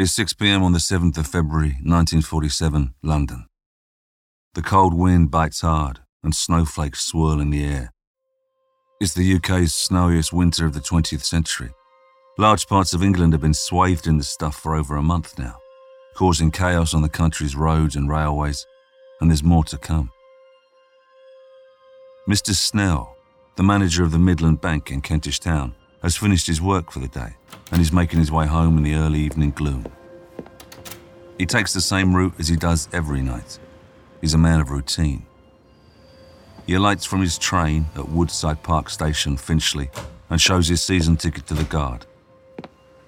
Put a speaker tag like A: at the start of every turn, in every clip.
A: It's 6 pm on the 7th of February, 1947, London. The cold wind bites hard and snowflakes swirl in the air. It's the UK's snowiest winter of the 20th century. Large parts of England have been swathed in the stuff for over a month now, causing chaos on the country's roads and railways, and there's more to come. Mr. Snell, the manager of the Midland Bank in Kentish Town, has finished his work for the day and is making his way home in the early evening gloom. He takes the same route as he does every night. He's a man of routine. He alights from his train at Woodside Park Station, Finchley, and shows his season ticket to the guard.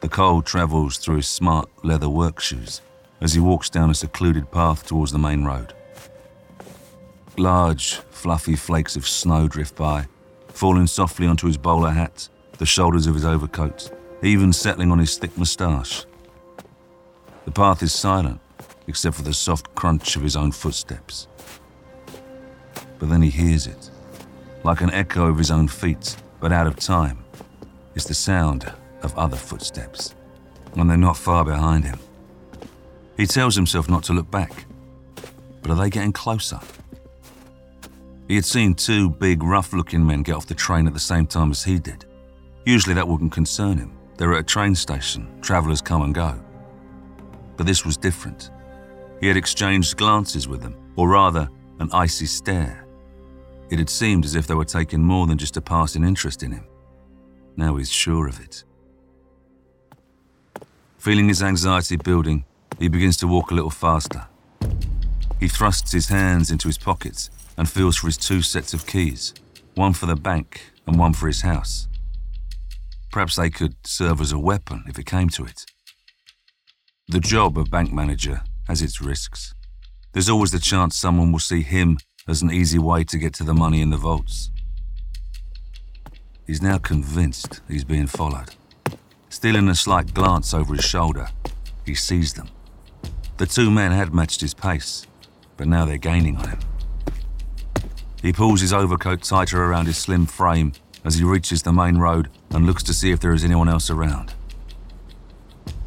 A: The cold travels through his smart leather work shoes as he walks down a secluded path towards the main road. Large, fluffy flakes of snow drift by, falling softly onto his bowler hat, the shoulders of his overcoat, even settling on his thick moustache. The path is silent, except for the soft crunch of his own footsteps. But then he hears it, like an echo of his own feet, but out of time. It's the sound of other footsteps, and they're not far behind him. He tells himself not to look back, but are they getting closer? He had seen two big, rough looking men get off the train at the same time as he did. Usually that wouldn't concern him. They're at a train station, travellers come and go. But this was different. He had exchanged glances with them, or rather, an icy stare. It had seemed as if they were taking more than just a passing interest in him. Now he's sure of it. Feeling his anxiety building, he begins to walk a little faster. He thrusts his hands into his pockets and feels for his two sets of keys one for the bank and one for his house. Perhaps they could serve as a weapon if it came to it. The job of bank manager has its risks. There's always the chance someone will see him as an easy way to get to the money in the vaults. He's now convinced he's being followed. Stealing a slight glance over his shoulder, he sees them. The two men had matched his pace, but now they're gaining on him. He pulls his overcoat tighter around his slim frame as he reaches the main road and looks to see if there is anyone else around.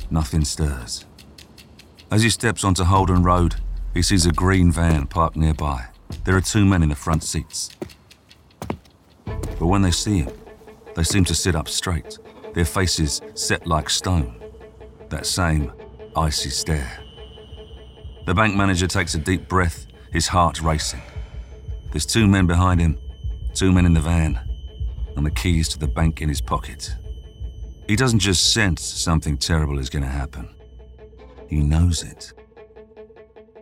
A: Nothing stirs. As he steps onto Holden Road, he sees a green van parked nearby. There are two men in the front seats. But when they see him, they seem to sit up straight, their faces set like stone. That same icy stare. The bank manager takes a deep breath, his heart racing. There's two men behind him, two men in the van, and the keys to the bank in his pocket. He doesn't just sense something terrible is going to happen, he knows it.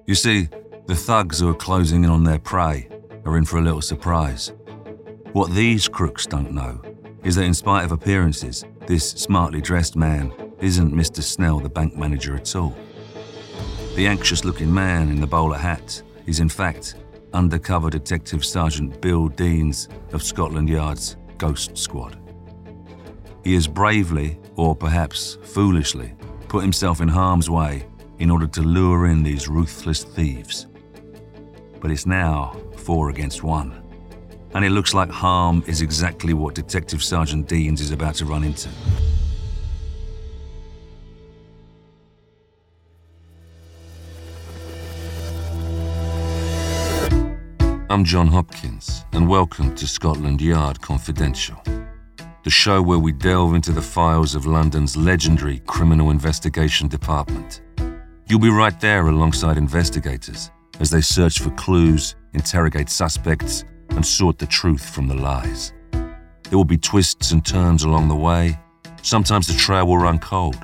A: You see, the thugs who are closing in on their prey are in for a little surprise. What these crooks don't know is that, in spite of appearances, this smartly dressed man isn't Mr. Snell, the bank manager, at all. The anxious looking man in the bowler hat is, in fact, undercover Detective Sergeant Bill Deans of Scotland Yard's Ghost Squad. He has bravely, or perhaps foolishly, put himself in harm's way in order to lure in these ruthless thieves. But it's now four against one. And it looks like harm is exactly what Detective Sergeant Deans is about to run into. I'm John Hopkins, and welcome to Scotland Yard Confidential, the show where we delve into the files of London's legendary Criminal Investigation Department. You'll be right there alongside investigators as they search for clues, interrogate suspects, and sort the truth from the lies. There will be twists and turns along the way. Sometimes the trail will run cold,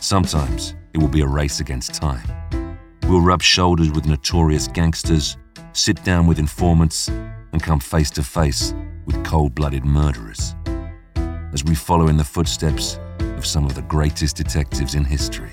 A: sometimes it will be a race against time. We'll rub shoulders with notorious gangsters sit down with informants, and come face to face with cold blooded murderers. As we follow in the footsteps of some of the greatest detectives in history.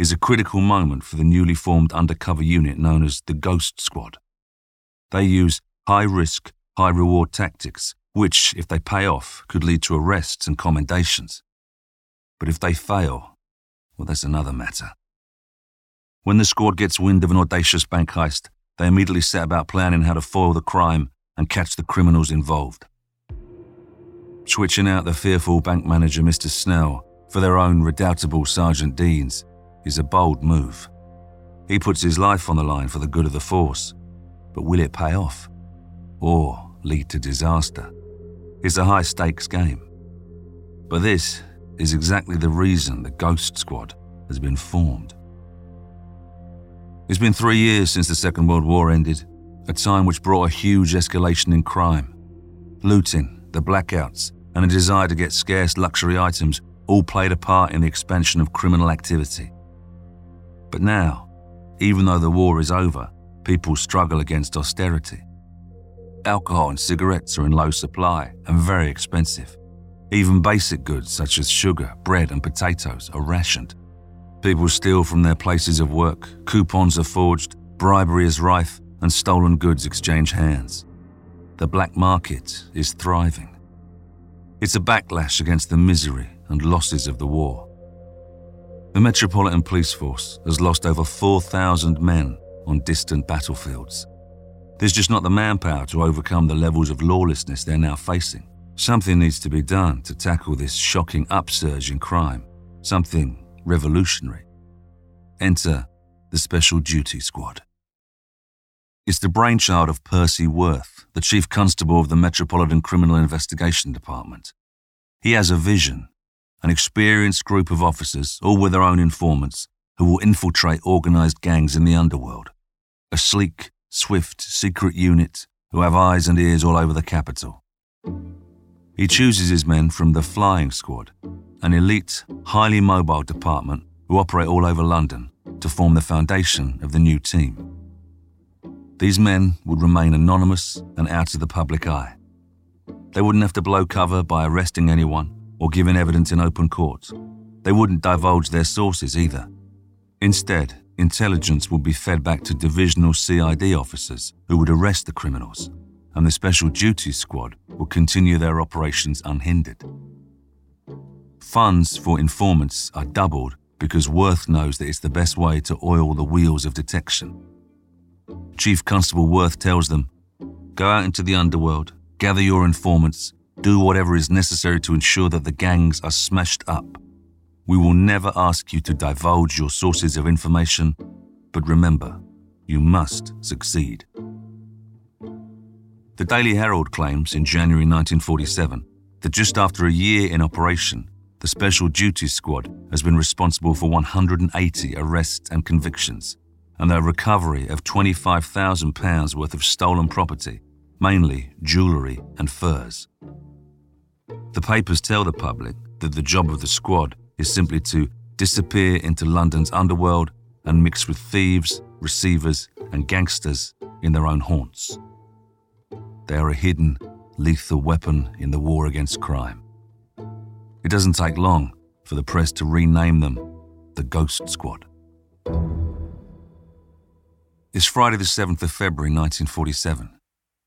A: is a critical moment for the newly formed undercover unit known as the Ghost Squad. They use high risk, high reward tactics, which, if they pay off, could lead to arrests and commendations. But if they fail, well, that's another matter. When the squad gets wind of an audacious bank heist, they immediately set about planning how to foil the crime and catch the criminals involved. Switching out the fearful bank manager, Mr. Snell, for their own redoubtable Sergeant Deans is a bold move. He puts his life on the line for the good of the force, but will it pay off? Or lead to disaster? It's a high stakes game. But this is exactly the reason the Ghost Squad has been formed. It's been three years since the Second World War ended, a time which brought a huge escalation in crime. Looting, the blackouts, and a desire to get scarce luxury items all played a part in the expansion of criminal activity. But now, even though the war is over, people struggle against austerity. Alcohol and cigarettes are in low supply and very expensive. Even basic goods such as sugar, bread, and potatoes are rationed. People steal from their places of work, coupons are forged, bribery is rife, and stolen goods exchange hands. The black market is thriving. It's a backlash against the misery and losses of the war. The Metropolitan Police Force has lost over 4,000 men on distant battlefields. There's just not the manpower to overcome the levels of lawlessness they're now facing. Something needs to be done to tackle this shocking upsurge in crime, something revolutionary. Enter the Special Duty Squad. It's the brainchild of Percy Worth, the Chief Constable of the Metropolitan Criminal Investigation Department. He has a vision an experienced group of officers, all with their own informants, who will infiltrate organized gangs in the underworld. A sleek, swift, secret unit who have eyes and ears all over the capital. He chooses his men from the Flying Squad, an elite, highly mobile department who operate all over London to form the foundation of the new team. These men would remain anonymous and out of the public eye. They wouldn't have to blow cover by arresting anyone or given evidence in open court. They wouldn't divulge their sources either. Instead, intelligence would be fed back to divisional CID officers who would arrest the criminals, and the Special Duties Squad would continue their operations unhindered. Funds for informants are doubled because Worth knows that it's the best way to oil the wheels of detection. Chief Constable Worth tells them Go out into the underworld, gather your informants, do whatever is necessary to ensure that the gangs are smashed up. We will never ask you to divulge your sources of information, but remember, you must succeed. The Daily Herald claims in January 1947 that just after a year in operation, the Special Duties Squad has been responsible for 180 arrests and convictions, and their recovery of £25,000 worth of stolen property, mainly jewellery and furs. The papers tell the public that the job of the squad is simply to disappear into London's underworld and mix with thieves, receivers, and gangsters in their own haunts. They are a hidden, lethal weapon in the war against crime. It doesn't take long for the press to rename them the Ghost Squad. It's Friday, the 7th of February 1947.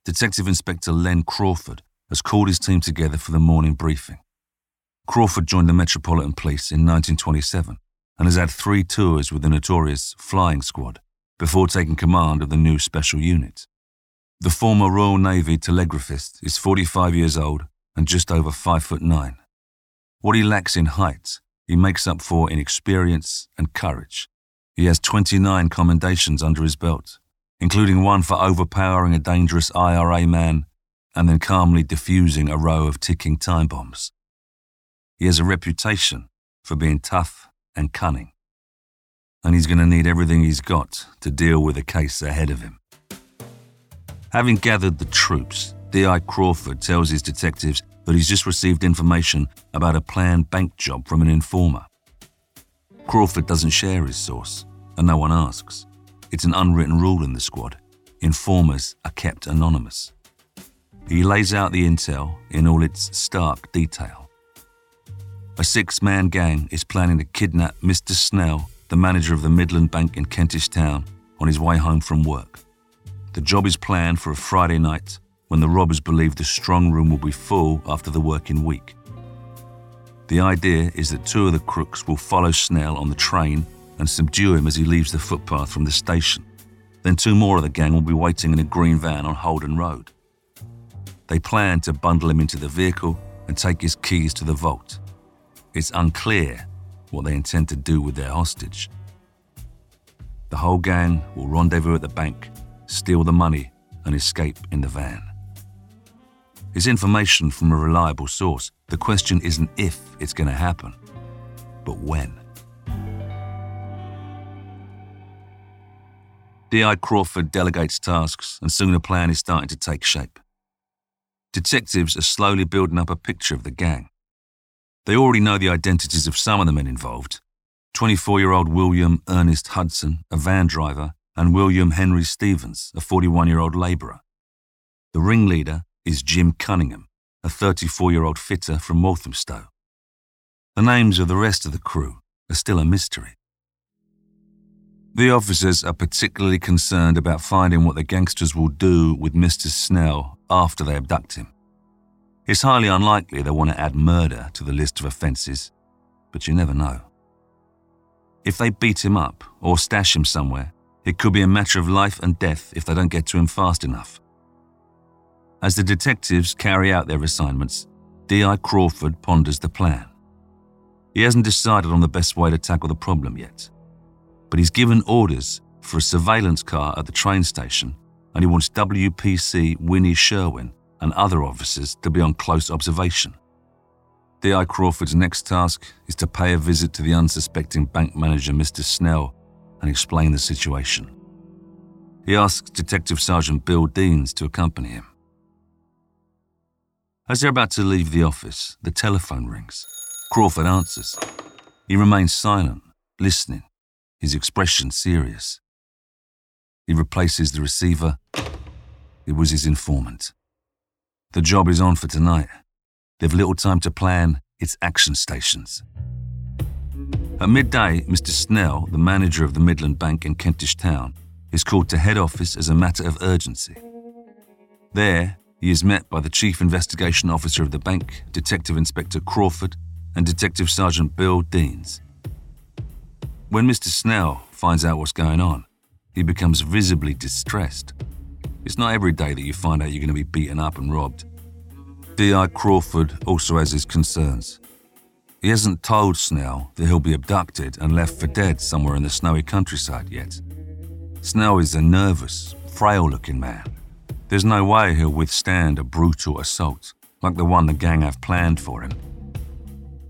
A: Detective Inspector Len Crawford has called his team together for the morning briefing. Crawford joined the Metropolitan Police in 1927 and has had three tours with the notorious Flying Squad before taking command of the new special unit. The former Royal Navy telegraphist is 45 years old and just over 5 foot 9. What he lacks in height, he makes up for in experience and courage. He has 29 commendations under his belt, including one for overpowering a dangerous IRA man and then calmly defusing a row of ticking time bombs. He has a reputation for being tough and cunning. and he's going to need everything he's got to deal with the case ahead of him. Having gathered the troops, D.I. Crawford tells his detectives that he's just received information about a planned bank job from an informer. Crawford doesn't share his source, and no one asks. It's an unwritten rule in the squad informers are kept anonymous. He lays out the intel in all its stark detail. A six man gang is planning to kidnap Mr. Snell, the manager of the Midland Bank in Kentish Town, on his way home from work. The job is planned for a Friday night when the robbers believe the strong room will be full after the working week. The idea is that two of the crooks will follow Snell on the train and subdue him as he leaves the footpath from the station. Then two more of the gang will be waiting in a green van on Holden Road. They plan to bundle him into the vehicle and take his keys to the vault. It's unclear what they intend to do with their hostage. The whole gang will rendezvous at the bank, steal the money, and escape in the van. It's information from a reliable source. The question isn't if it's going to happen, but when. D.I. Crawford delegates tasks, and soon a plan is starting to take shape. Detectives are slowly building up a picture of the gang. They already know the identities of some of the men involved 24 year old William Ernest Hudson, a van driver, and William Henry Stevens, a 41 year old labourer. The ringleader is Jim Cunningham, a 34 year old fitter from Walthamstow. The names of the rest of the crew are still a mystery. The officers are particularly concerned about finding what the gangsters will do with Mr. Snell after they abduct him. It's highly unlikely they want to add murder to the list of offences, but you never know. If they beat him up or stash him somewhere, it could be a matter of life and death if they don't get to him fast enough. As the detectives carry out their assignments, D.I. Crawford ponders the plan. He hasn't decided on the best way to tackle the problem yet but he's given orders for a surveillance car at the train station and he wants WPC Winnie Sherwin and other officers to be on close observation. D.I. Crawford's next task is to pay a visit to the unsuspecting bank manager, Mr. Snell, and explain the situation. He asks Detective Sergeant Bill Deans to accompany him. As they're about to leave the office, the telephone rings. Crawford answers. He remains silent, listening his expression serious. He replaces the receiver. It was his informant. The job is on for tonight. They've little time to plan its action stations. At midday, Mr. Snell, the manager of the Midland Bank in Kentish Town, is called to head office as a matter of urgency. There, he is met by the Chief Investigation Officer of the bank, Detective Inspector Crawford, and Detective Sergeant Bill Deans. When Mr. Snell finds out what's going on, he becomes visibly distressed. It's not every day that you find out you're going to be beaten up and robbed. D.I. Crawford also has his concerns. He hasn't told Snell that he'll be abducted and left for dead somewhere in the snowy countryside yet. Snell is a nervous, frail looking man. There's no way he'll withstand a brutal assault like the one the gang have planned for him.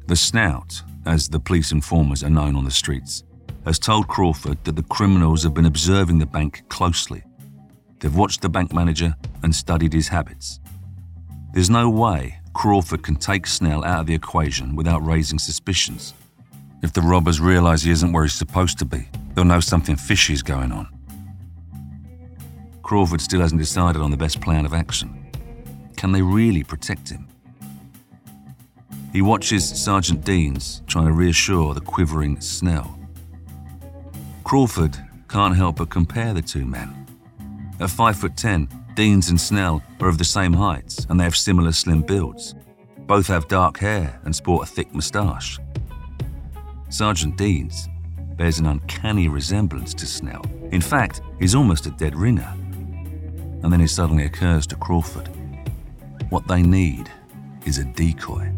A: The Snout, as the police informers are known on the streets, has told Crawford that the criminals have been observing the bank closely. They've watched the bank manager and studied his habits. There's no way Crawford can take Snell out of the equation without raising suspicions. If the robbers realize he isn't where he's supposed to be, they'll know something fishy is going on. Crawford still hasn't decided on the best plan of action. Can they really protect him? He watches Sergeant Deans trying to reassure the quivering Snell. Crawford can't help but compare the two men. At 5 foot 10, Deans and Snell are of the same heights and they have similar slim builds. Both have dark hair and sport a thick moustache. Sergeant Deans bears an uncanny resemblance to Snell. In fact, he's almost a dead ringer. And then it suddenly occurs to Crawford what they need is a decoy.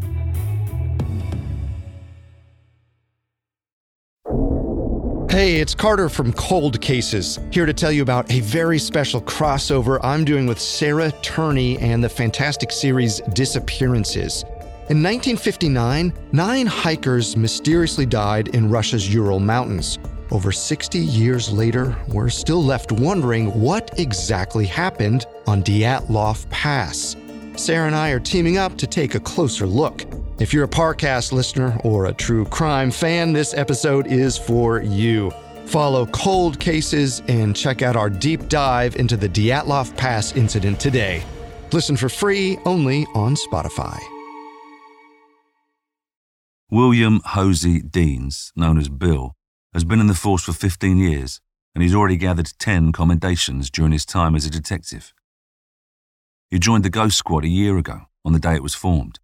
B: Hey, it's Carter from Cold Cases, here to tell you about a very special crossover I'm doing with Sarah Turney and the fantastic series Disappearances. In 1959, nine hikers mysteriously died in Russia's Ural Mountains. over 60 years later, we're still left wondering what exactly happened on Dyatlov Pass. Sarah and I are teaming up to take a closer look. If you're a Parcast listener or a true crime fan, this episode is for you. Follow Cold Cases and check out our deep dive into the Dyatlov Pass incident today. Listen for free only on Spotify.
A: William Hosey Deans, known as Bill, has been in the force for 15 years and he's already gathered 10 commendations during his time as a detective. He joined the Ghost Squad a year ago, on the day it was formed.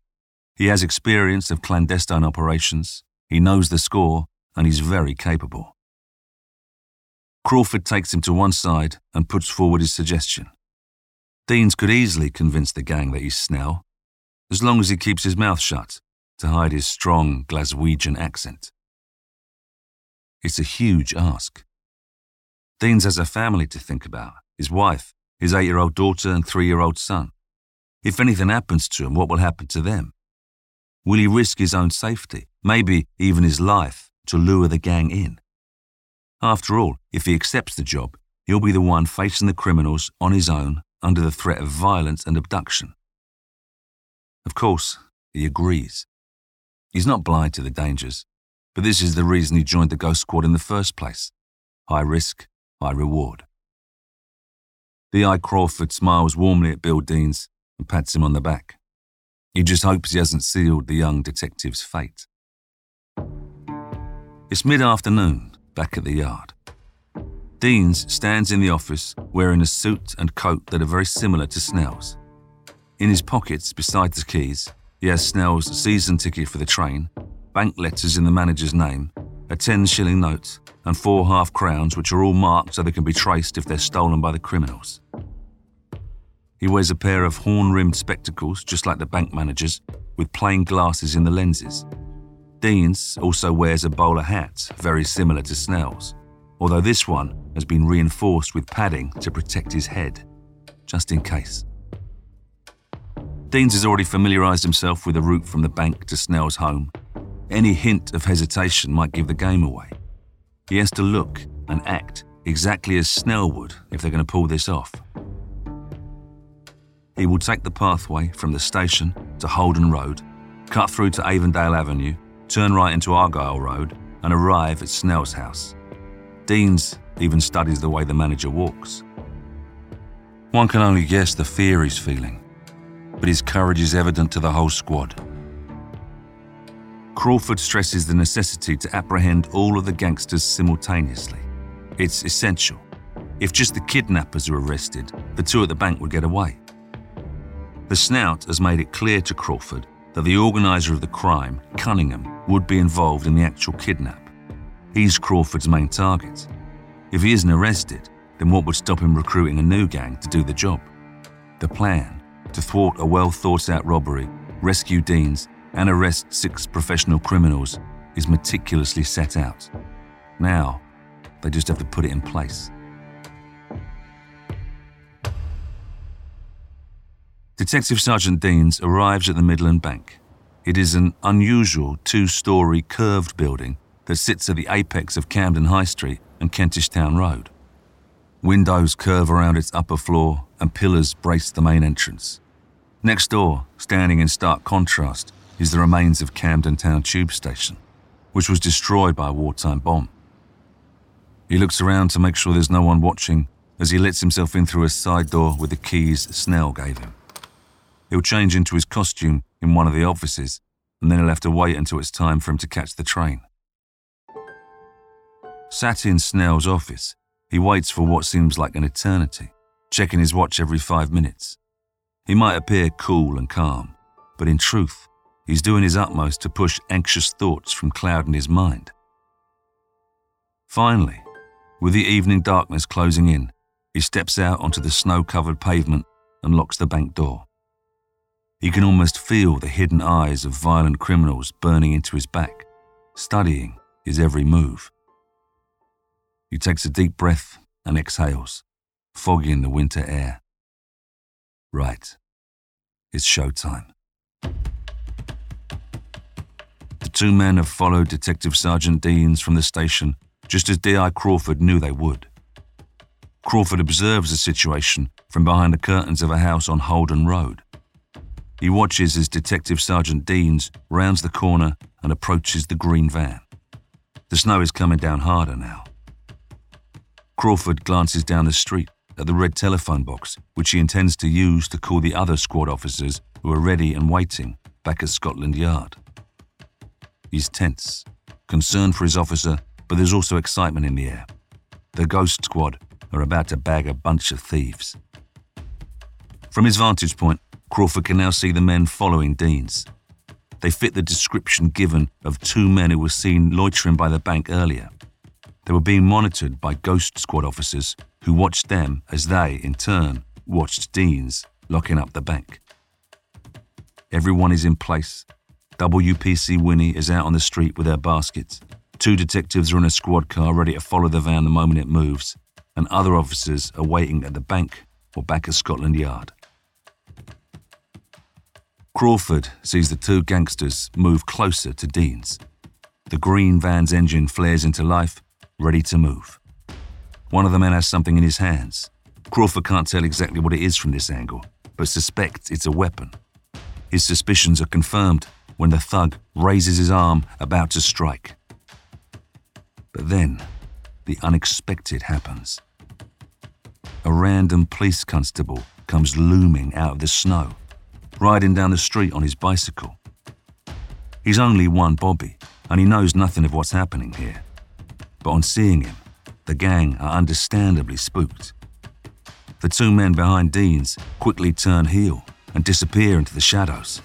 A: He has experience of clandestine operations, he knows the score, and he's very capable. Crawford takes him to one side and puts forward his suggestion. Deans could easily convince the gang that he's Snell, as long as he keeps his mouth shut to hide his strong Glaswegian accent. It's a huge ask. Deans has a family to think about his wife, his eight year old daughter, and three year old son. If anything happens to him, what will happen to them? Will he risk his own safety, maybe even his life, to lure the gang in? After all, if he accepts the job, he'll be the one facing the criminals on his own under the threat of violence and abduction. Of course, he agrees. He's not blind to the dangers, but this is the reason he joined the Ghost Squad in the first place high risk, high reward. The D.I. Crawford smiles warmly at Bill Deans and pats him on the back. He just hopes he hasn't sealed the young detective's fate. It's mid afternoon, back at the yard. Deans stands in the office wearing a suit and coat that are very similar to Snell's. In his pockets, beside the keys, he has Snell's season ticket for the train, bank letters in the manager's name, a 10 shilling note, and four half crowns, which are all marked so they can be traced if they're stolen by the criminals. He wears a pair of horn rimmed spectacles, just like the bank managers, with plain glasses in the lenses. Deans also wears a bowler hat, very similar to Snell's, although this one has been reinforced with padding to protect his head, just in case. Deans has already familiarised himself with the route from the bank to Snell's home. Any hint of hesitation might give the game away. He has to look and act exactly as Snell would if they're going to pull this off. He will take the pathway from the station to Holden Road, cut through to Avondale Avenue, turn right into Argyle Road, and arrive at Snell's house. Deans even studies the way the manager walks. One can only guess the fear he's feeling but his courage is evident to the whole squad. Crawford stresses the necessity to apprehend all of the gangsters simultaneously. It's essential. If just the kidnappers are arrested, the two at the bank would get away. The snout has made it clear to Crawford that the organiser of the crime, Cunningham, would be involved in the actual kidnap. He's Crawford's main target. If he isn't arrested, then what would stop him recruiting a new gang to do the job? The plan to thwart a well thought out robbery, rescue Deans, and arrest six professional criminals is meticulously set out. Now, they just have to put it in place. Detective Sergeant Deans arrives at the Midland Bank. It is an unusual two story curved building that sits at the apex of Camden High Street and Kentish Town Road. Windows curve around its upper floor and pillars brace the main entrance. Next door, standing in stark contrast, is the remains of Camden Town Tube Station, which was destroyed by a wartime bomb. He looks around to make sure there's no one watching as he lets himself in through a side door with the keys Snell gave him. He'll change into his costume in one of the offices, and then he'll have to wait until it's time for him to catch the train. Sat in Snell's office, he waits for what seems like an eternity, checking his watch every five minutes. He might appear cool and calm, but in truth, he's doing his utmost to push anxious thoughts from clouding his mind. Finally, with the evening darkness closing in, he steps out onto the snow covered pavement and locks the bank door. He can almost feel the hidden eyes of violent criminals burning into his back, studying his every move. He takes a deep breath and exhales, foggy in the winter air. Right. It's showtime. The two men have followed Detective Sergeant Deans from the station just as D.I. Crawford knew they would. Crawford observes the situation from behind the curtains of a house on Holden Road. He watches as Detective Sergeant Deans rounds the corner and approaches the green van. The snow is coming down harder now. Crawford glances down the street at the red telephone box, which he intends to use to call the other squad officers who are ready and waiting back at Scotland Yard. He's tense, concerned for his officer, but there's also excitement in the air. The Ghost Squad are about to bag a bunch of thieves. From his vantage point, Crawford can now see the men following Deans. They fit the description given of two men who were seen loitering by the bank earlier. They were being monitored by Ghost Squad officers who watched them as they, in turn, watched Deans locking up the bank. Everyone is in place. WPC Winnie is out on the street with her baskets. Two detectives are in a squad car ready to follow the van the moment it moves, and other officers are waiting at the bank or back at Scotland Yard. Crawford sees the two gangsters move closer to Dean's. The green van's engine flares into life, ready to move. One of the men has something in his hands. Crawford can't tell exactly what it is from this angle, but suspects it's a weapon. His suspicions are confirmed when the thug raises his arm about to strike. But then, the unexpected happens. A random police constable comes looming out of the snow, riding down the street on his bicycle. He's only one Bobby, and he knows nothing of what's happening here. But on seeing him, the gang are understandably spooked. The two men behind Dean's quickly turn heel and disappear into the shadows.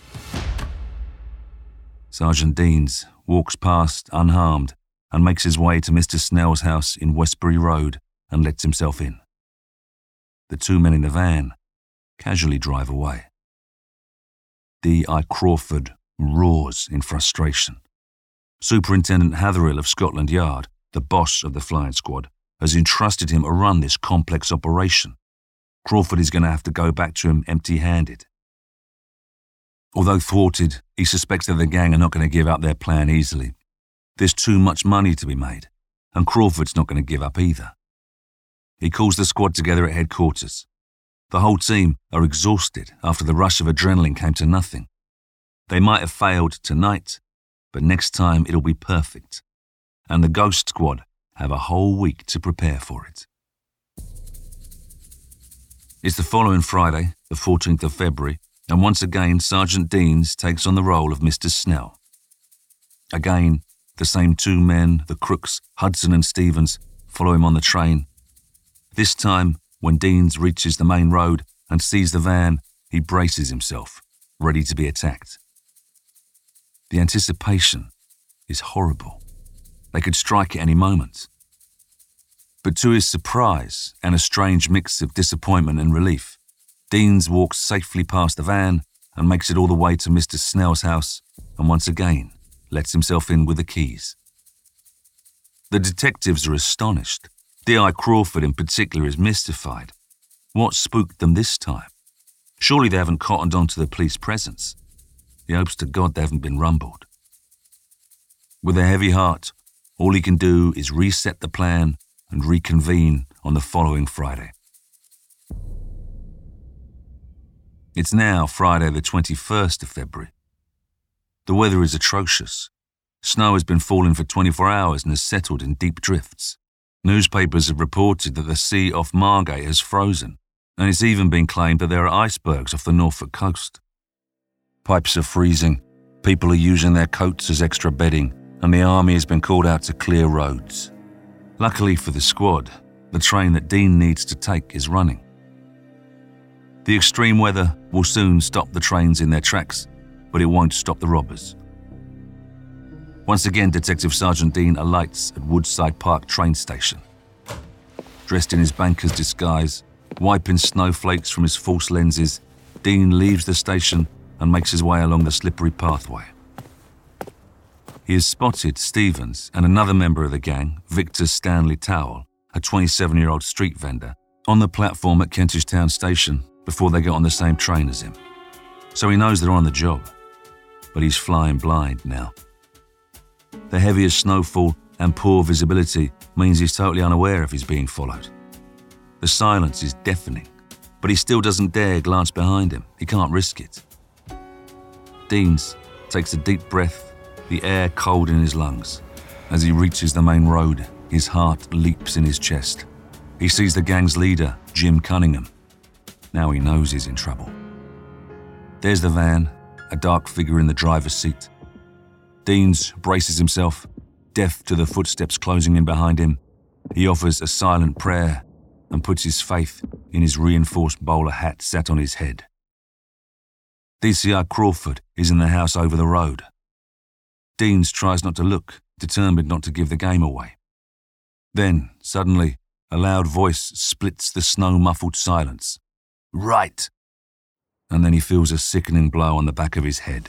A: Sergeant Deans walks past unharmed and makes his way to Mr. Snell's house in Westbury Road and lets himself in. The two men in the van casually drive away. D.I. Crawford roars in frustration. Superintendent Hatherill of Scotland Yard, the boss of the flying squad, has entrusted him to run this complex operation. Crawford is going to have to go back to him empty handed. Although thwarted, he suspects that the gang are not going to give up their plan easily. There's too much money to be made, and Crawford's not going to give up either. He calls the squad together at headquarters. The whole team are exhausted after the rush of adrenaline came to nothing. They might have failed tonight, but next time it'll be perfect. And the Ghost Squad have a whole week to prepare for it. It's the following Friday, the 14th of February, and once again Sergeant Deans takes on the role of Mr. Snell. Again, the same two men, the crooks, Hudson and Stevens, follow him on the train. This time, when Deans reaches the main road and sees the van, he braces himself, ready to be attacked. The anticipation is horrible. They could strike at any moment. But to his surprise and a strange mix of disappointment and relief, Deans walks safely past the van and makes it all the way to Mr. Snell's house and once again lets himself in with the keys. The detectives are astonished. D.I. Crawford, in particular, is mystified. What spooked them this time? Surely they haven't cottoned on to the police presence. He hopes to God they haven't been rumbled. With a heavy heart, all he can do is reset the plan and reconvene on the following Friday. It's now Friday, the 21st of February. The weather is atrocious. Snow has been falling for 24 hours and has settled in deep drifts. Newspapers have reported that the sea off Margate has frozen, and it's even been claimed that there are icebergs off the Norfolk coast. Pipes are freezing, people are using their coats as extra bedding, and the army has been called out to clear roads. Luckily for the squad, the train that Dean needs to take is running. The extreme weather will soon stop the trains in their tracks, but it won't stop the robbers. Once again, Detective Sergeant Dean alights at Woodside Park train station. Dressed in his banker's disguise, wiping snowflakes from his false lenses, Dean leaves the station and makes his way along the slippery pathway. He has spotted Stevens and another member of the gang, Victor Stanley Towell, a 27 year old street vendor, on the platform at Kentish Town Station before they get on the same train as him. So he knows they're on the job, but he's flying blind now. The heaviest snowfall and poor visibility means he's totally unaware if he's being followed. The silence is deafening, but he still doesn't dare glance behind him. He can't risk it. Deans takes a deep breath, the air cold in his lungs. As he reaches the main road, his heart leaps in his chest. He sees the gang's leader, Jim Cunningham. Now he knows he's in trouble. There's the van, a dark figure in the driver's seat. Deans braces himself, deaf to the footsteps closing in behind him. He offers a silent prayer and puts his faith in his reinforced bowler hat set on his head. DCI Crawford is in the house over the road. Deans tries not to look, determined not to give the game away. Then, suddenly, a loud voice splits the snow muffled silence. Right! And then he feels a sickening blow on the back of his head.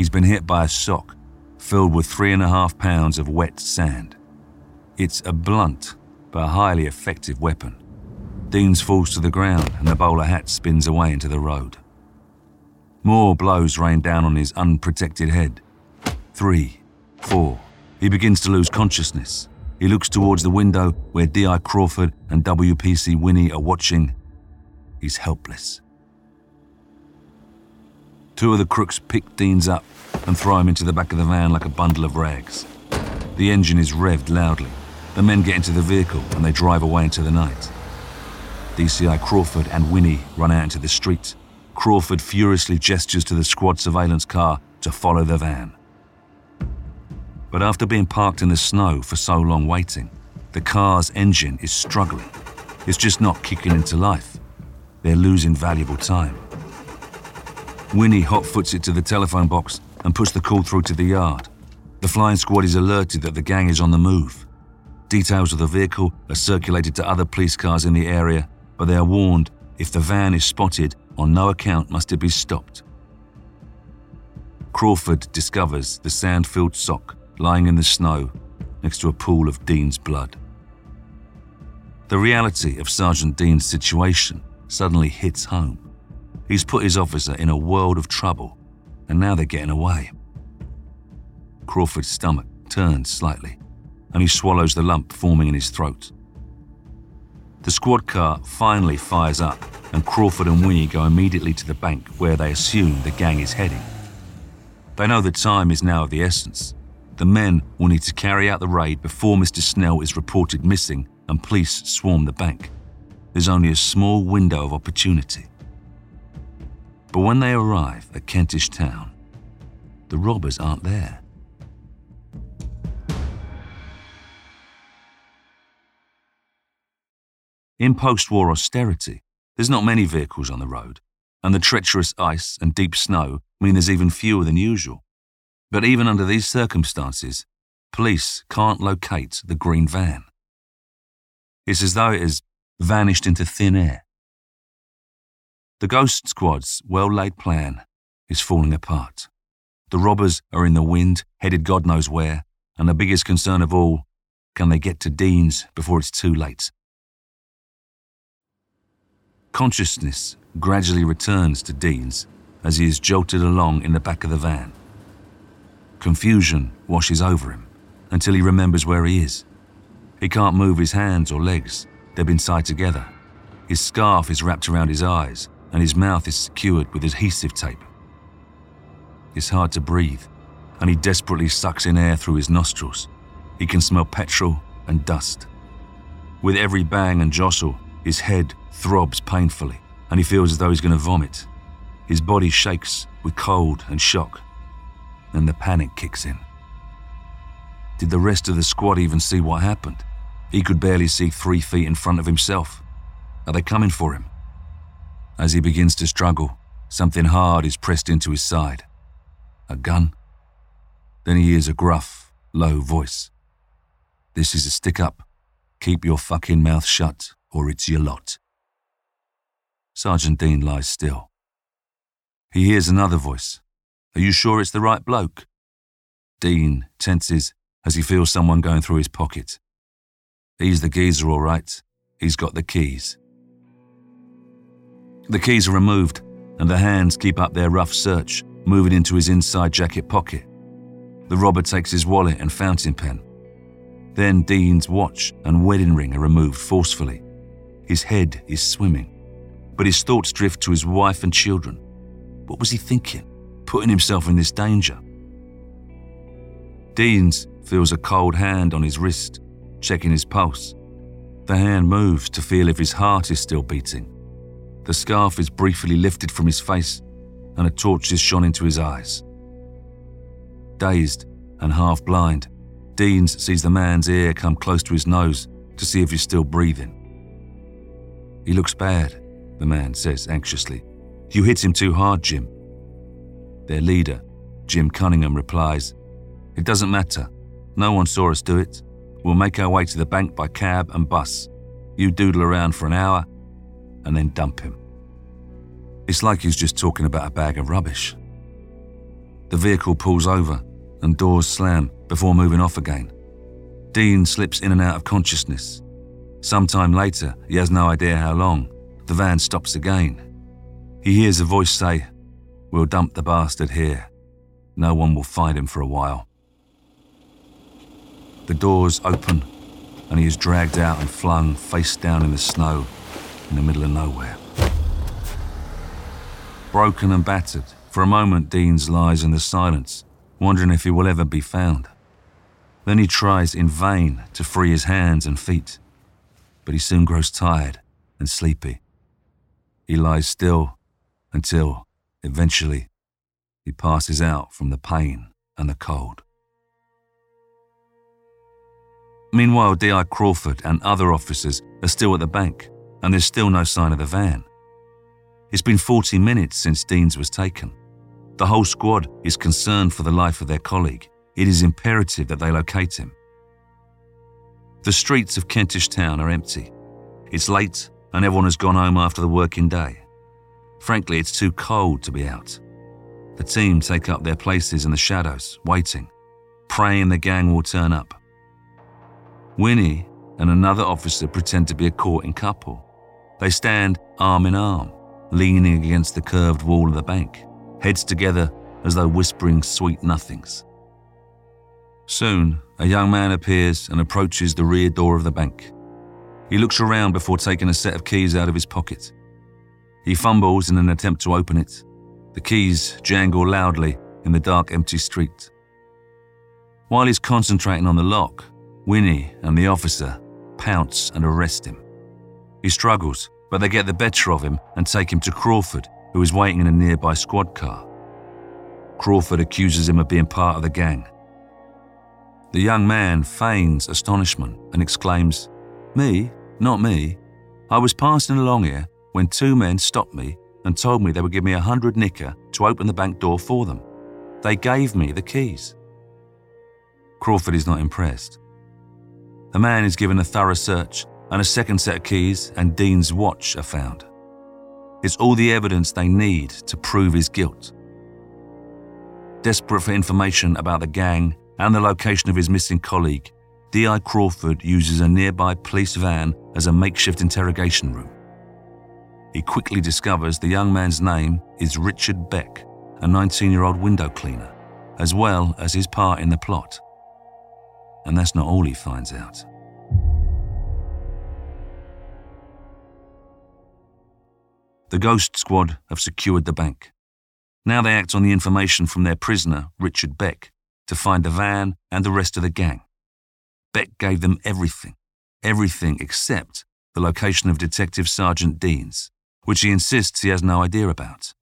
A: He's been hit by a sock filled with three and a half pounds of wet sand. It's a blunt but highly effective weapon. Deans falls to the ground and the bowler hat spins away into the road. More blows rain down on his unprotected head. Three, four. He begins to lose consciousness. He looks towards the window where D.I. Crawford and WPC Winnie are watching. He's helpless. Two of the crooks pick Deans up and throw him into the back of the van like a bundle of rags. The engine is revved loudly. The men get into the vehicle and they drive away into the night. DCI Crawford and Winnie run out into the street. Crawford furiously gestures to the squad surveillance car to follow the van. But after being parked in the snow for so long waiting, the car's engine is struggling. It's just not kicking into life. They're losing valuable time. Winnie hotfoots it to the telephone box and puts the call through to the yard. The flying squad is alerted that the gang is on the move. Details of the vehicle are circulated to other police cars in the area, but they are warned if the van is spotted, on no account must it be stopped. Crawford discovers the sand filled sock lying in the snow next to a pool of Dean's blood. The reality of Sergeant Dean's situation suddenly hits home. He's put his officer in a world of trouble, and now they're getting away. Crawford's stomach turns slightly and he swallows the lump forming in his throat. The squad car finally fires up, and Crawford and Winnie go immediately to the bank where they assume the gang is heading. They know that time is now of the essence. The men will need to carry out the raid before Mr. Snell is reported missing and police swarm the bank. There's only a small window of opportunity. But when they arrive at Kentish Town, the robbers aren't there. In post war austerity, there's not many vehicles on the road, and the treacherous ice and deep snow mean there's even fewer than usual. But even under these circumstances, police can't locate the green van. It's as though it has vanished into thin air. The Ghost Squad's well laid plan is falling apart. The robbers are in the wind, headed God knows where, and the biggest concern of all can they get to Dean's before it's too late? Consciousness gradually returns to Deans as he is jolted along in the back of the van. Confusion washes over him until he remembers where he is. He can't move his hands or legs, they've been tied together. His scarf is wrapped around his eyes and his mouth is secured with adhesive tape. It's hard to breathe, and he desperately sucks in air through his nostrils. He can smell petrol and dust. With every bang and jostle, his head throbs painfully, and he feels as though he's going to vomit. His body shakes with cold and shock. and the panic kicks in. Did the rest of the squad even see what happened? He could barely see three feet in front of himself. Are they coming for him? As he begins to struggle, something hard is pressed into his side. A gun? Then he hears a gruff, low voice. This is a stick up. Keep your fucking mouth shut, or it's your lot. Sergeant Dean lies still. He hears another voice. Are you sure it's the right bloke? Dean tenses as he feels someone going through his pocket. He's the geezer, all right. He's got the keys. The keys are removed, and the hands keep up their rough search, moving into his inside jacket pocket. The robber takes his wallet and fountain pen. Then Dean's watch and wedding ring are removed forcefully. His head is swimming, but his thoughts drift to his wife and children. What was he thinking, putting himself in this danger? Deans feels a cold hand on his wrist, checking his pulse. The hand moves to feel if his heart is still beating. The scarf is briefly lifted from his face, and a torch is shone into his eyes. Dazed and half blind, Deans sees the man's ear come close to his nose to see if he's still breathing. He looks bad, the man says anxiously. You hit him too hard, Jim. Their leader, Jim Cunningham, replies, It doesn't matter. No one saw us do it. We'll make our way to the bank by cab and bus. You doodle around for an hour and then dump him. It's like he's just talking about a bag of rubbish. The vehicle pulls over and doors slam before moving off again. Dean slips in and out of consciousness. Sometime later, he has no idea how long, the van stops again. He hears a voice say, We'll dump the bastard here. No one will find him for a while. The doors open, and he is dragged out and flung face down in the snow in the middle of nowhere. Broken and battered, for a moment Deans lies in the silence, wondering if he will ever be found. Then he tries in vain to free his hands and feet, but he soon grows tired and sleepy. He lies still until, eventually, he passes out from the pain and the cold. Meanwhile, D.I. Crawford and other officers are still at the bank, and there's still no sign of the van. It's been 40 minutes since Deans was taken. The whole squad is concerned for the life of their colleague. It is imperative that they locate him. The streets of Kentish Town are empty. It's late, and everyone has gone home after the working day. Frankly, it's too cold to be out. The team take up their places in the shadows, waiting, praying the gang will turn up. Winnie and another officer pretend to be a courting couple. They stand arm in arm, leaning against the curved wall of the bank, heads together as though whispering sweet nothings. Soon, a young man appears and approaches the rear door of the bank. He looks around before taking a set of keys out of his pocket. He fumbles in an attempt to open it. The keys jangle loudly in the dark, empty street. While he's concentrating on the lock, Winnie and the officer pounce and arrest him. He struggles, but they get the better of him and take him to Crawford, who is waiting in a nearby squad car. Crawford accuses him of being part of the gang. The young man feigns astonishment and exclaims, Me? Not me. I was passing along here when two men stopped me and told me they would give me a hundred nicker to open the bank door for them. They gave me the keys. Crawford is not impressed. The man is given a thorough search, and a second set of keys and Dean's watch are found. It's all the evidence they need to prove his guilt. Desperate for information about the gang and the location of his missing colleague, D.I. Crawford uses a nearby police van as a makeshift interrogation room. He quickly discovers the young man's name is Richard Beck, a 19 year old window cleaner, as well as his part in the plot. And that's not all he finds out. The Ghost Squad have secured the bank. Now they act on the information from their prisoner, Richard Beck, to find the van and the rest of the gang. Beck gave them everything, everything except the location of Detective Sergeant Deans, which he insists he has no idea about.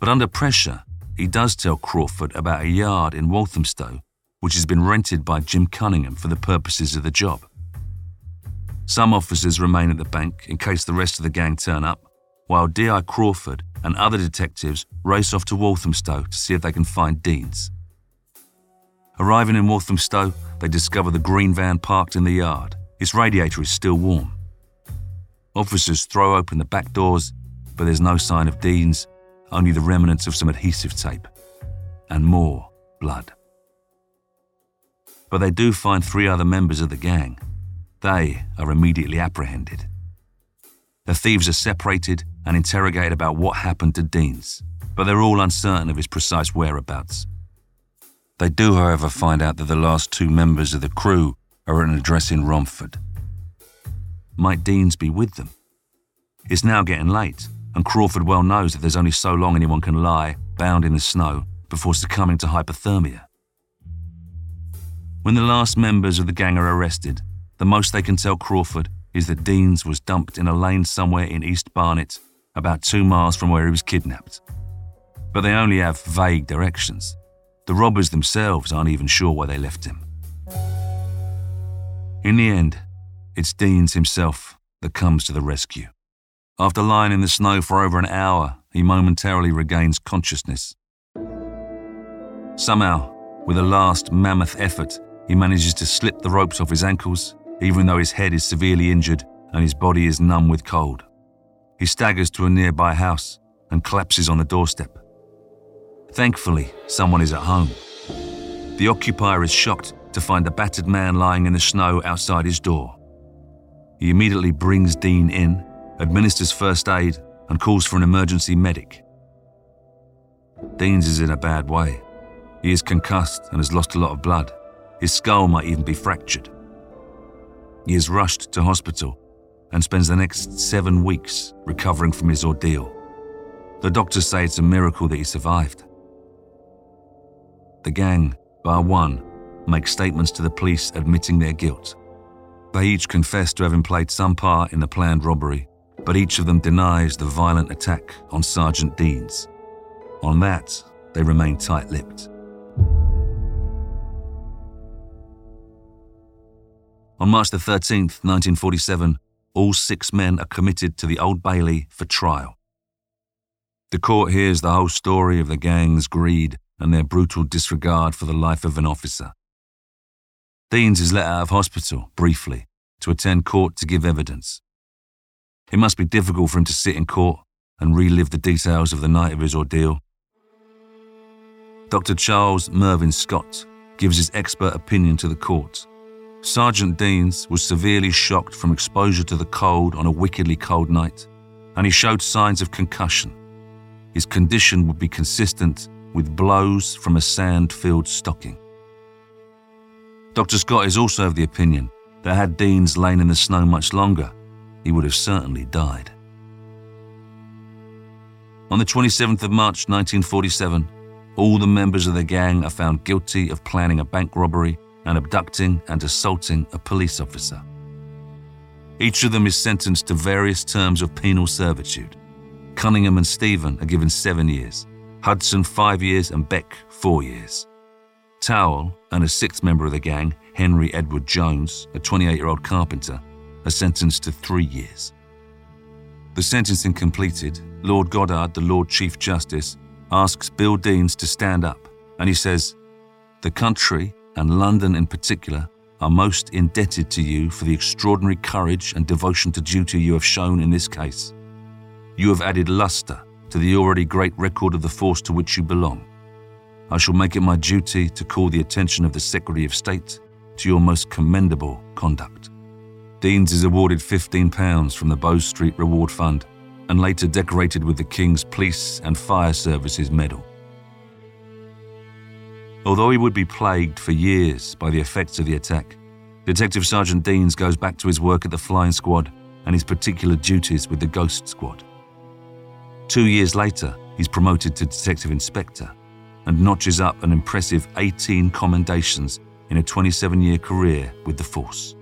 A: But under pressure, he does tell Crawford about a yard in Walthamstow which has been rented by Jim Cunningham for the purposes of the job. Some officers remain at the bank in case the rest of the gang turn up, while D.I. Crawford and other detectives race off to Walthamstow to see if they can find Deans. Arriving in Walthamstow, they discover the green van parked in the yard. Its radiator is still warm. Officers throw open the back doors, but there's no sign of Deans, only the remnants of some adhesive tape. And more blood but they do find three other members of the gang. They are immediately apprehended. The thieves are separated and interrogated about what happened to Deans, but they're all uncertain of his precise whereabouts. They do, however, find out that the last two members of the crew are at an address in Romford. Might Deans be with them? It's now getting late, and Crawford well knows that there's only so long anyone can lie, bound in the snow, before succumbing to hypothermia. When the last members of the gang are arrested, the most they can tell Crawford is that Deans was dumped in a lane somewhere in East Barnet, about two miles from where he was kidnapped. But they only have vague directions. The robbers themselves aren't even sure why they left him. In the end, it's Deans himself that comes to the rescue. After lying in the snow for over an hour, he momentarily regains consciousness. Somehow, with a last mammoth effort, he manages to slip the ropes off his ankles, even though his head is severely injured and his body is numb with cold. He staggers to a nearby house and collapses on the doorstep. Thankfully, someone is at home. The occupier is shocked to find a battered man lying in the snow outside his door. He immediately brings Dean in, administers first aid, and calls for an emergency medic. Deans is in a bad way. He is concussed and has lost a lot of blood. His skull might even be fractured. He is rushed to hospital and spends the next seven weeks recovering from his ordeal. The doctors say it's a miracle that he survived. The gang, bar one, make statements to the police admitting their guilt. They each confess to having played some part in the planned robbery, but each of them denies the violent attack on Sergeant Deans. On that, they remain tight lipped. On March the 13th, 1947, all six men are committed to the Old Bailey for trial. The court hears the whole story of the gang's greed and their brutal disregard for the life of an officer. Deans is let out of hospital, briefly, to attend court to give evidence. It must be difficult for him to sit in court and relive the details of the night of his ordeal. Dr. Charles Mervyn Scott gives his expert opinion to the court. Sergeant Deans was severely shocked from exposure to the cold on a wickedly cold night, and he showed signs of concussion. His condition would be consistent with blows from a sand filled stocking. Dr. Scott is also of the opinion that had Deans lain in the snow much longer, he would have certainly died. On the 27th of March 1947, all the members of the gang are found guilty of planning a bank robbery and abducting and assaulting a police officer. Each of them is sentenced to various terms of penal servitude. Cunningham and Stephen are given seven years, Hudson five years, and Beck four years. Towell and a sixth member of the gang, Henry Edward Jones, a 28 year old carpenter, are sentenced to three years. The sentencing completed, Lord Goddard, the Lord Chief Justice, asks Bill Deans to stand up, and he says, The country and London in particular, are most indebted to you for the extraordinary courage and devotion to duty you have shown in this case. You have added lustre to the already great record of the force to which you belong. I shall make it my duty to call the attention of the Secretary of State to your most commendable conduct. Deans is awarded £15 from the Bow Street Reward Fund and later decorated with the King's Police and Fire Services Medal. Although he would be plagued for years by the effects of the attack, Detective Sergeant Deans goes back to his work at the flying squad and his particular duties with the ghost squad. Two years later, he's promoted to detective inspector and notches up an impressive 18 commendations in a 27 year career with the force.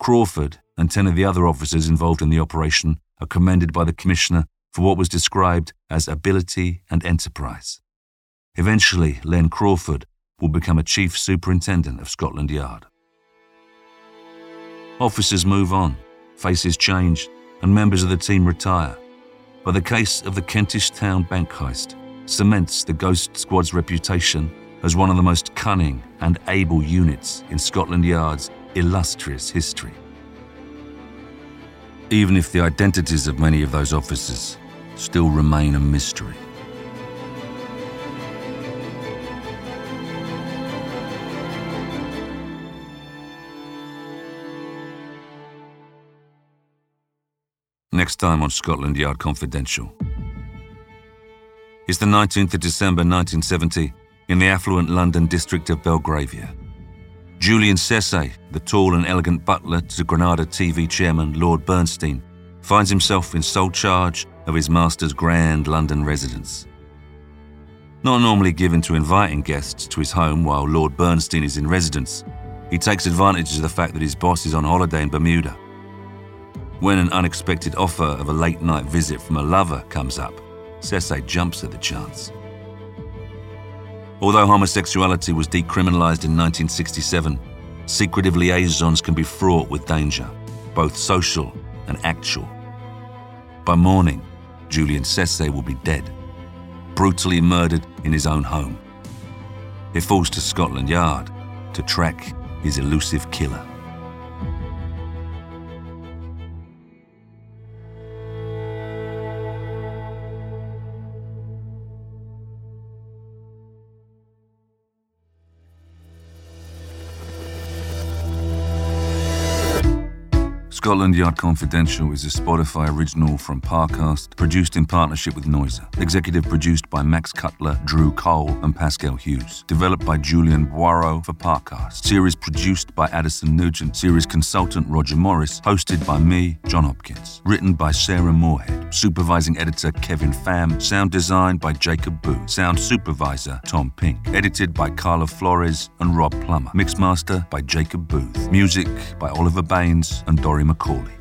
A: Crawford and 10 of the other officers involved in the operation are commended by the Commissioner for what was described as ability and enterprise. Eventually, Len Crawford will become a chief superintendent of Scotland Yard. Officers move on, faces change, and members of the team retire. But the case of the Kentish Town bank heist cements the Ghost Squad's reputation as one of the most cunning and able units in Scotland Yard's illustrious history. Even if the identities of many of those officers still remain a mystery. Next time on Scotland Yard Confidential. It's the 19th of December 1970, in the affluent London district of Belgravia. Julian Sesse, the tall and elegant butler to Granada TV chairman Lord Bernstein, finds himself in sole charge of his master's grand London residence. Not normally given to inviting guests to his home while Lord Bernstein is in residence, he takes advantage of the fact that his boss is on holiday in Bermuda. When an unexpected offer of a late night visit from a lover comes up, Sesse jumps at the chance. Although homosexuality was decriminalised in 1967, secretive liaisons can be fraught with danger, both social and actual. By morning, Julian Sesse will be dead brutally murdered in his own home. It falls to Scotland Yard to track his elusive killer. Scotland Yard Confidential is a Spotify original from Parcast, produced in partnership with Noiser. Executive produced by Max Cutler, Drew Cole, and Pascal Hughes. Developed by Julian Boiro for Parcast. Series produced by Addison Nugent. Series consultant Roger Morris. Hosted by me, John Hopkins. Written by Sarah Moorhead. Supervising editor Kevin Pham. Sound design by Jacob Boo. Sound supervisor Tom Pink. Edited by Carla Flores and Rob Plummer. Mixmaster by Jacob Booth. Music by Oliver Baines and Dory McCauley.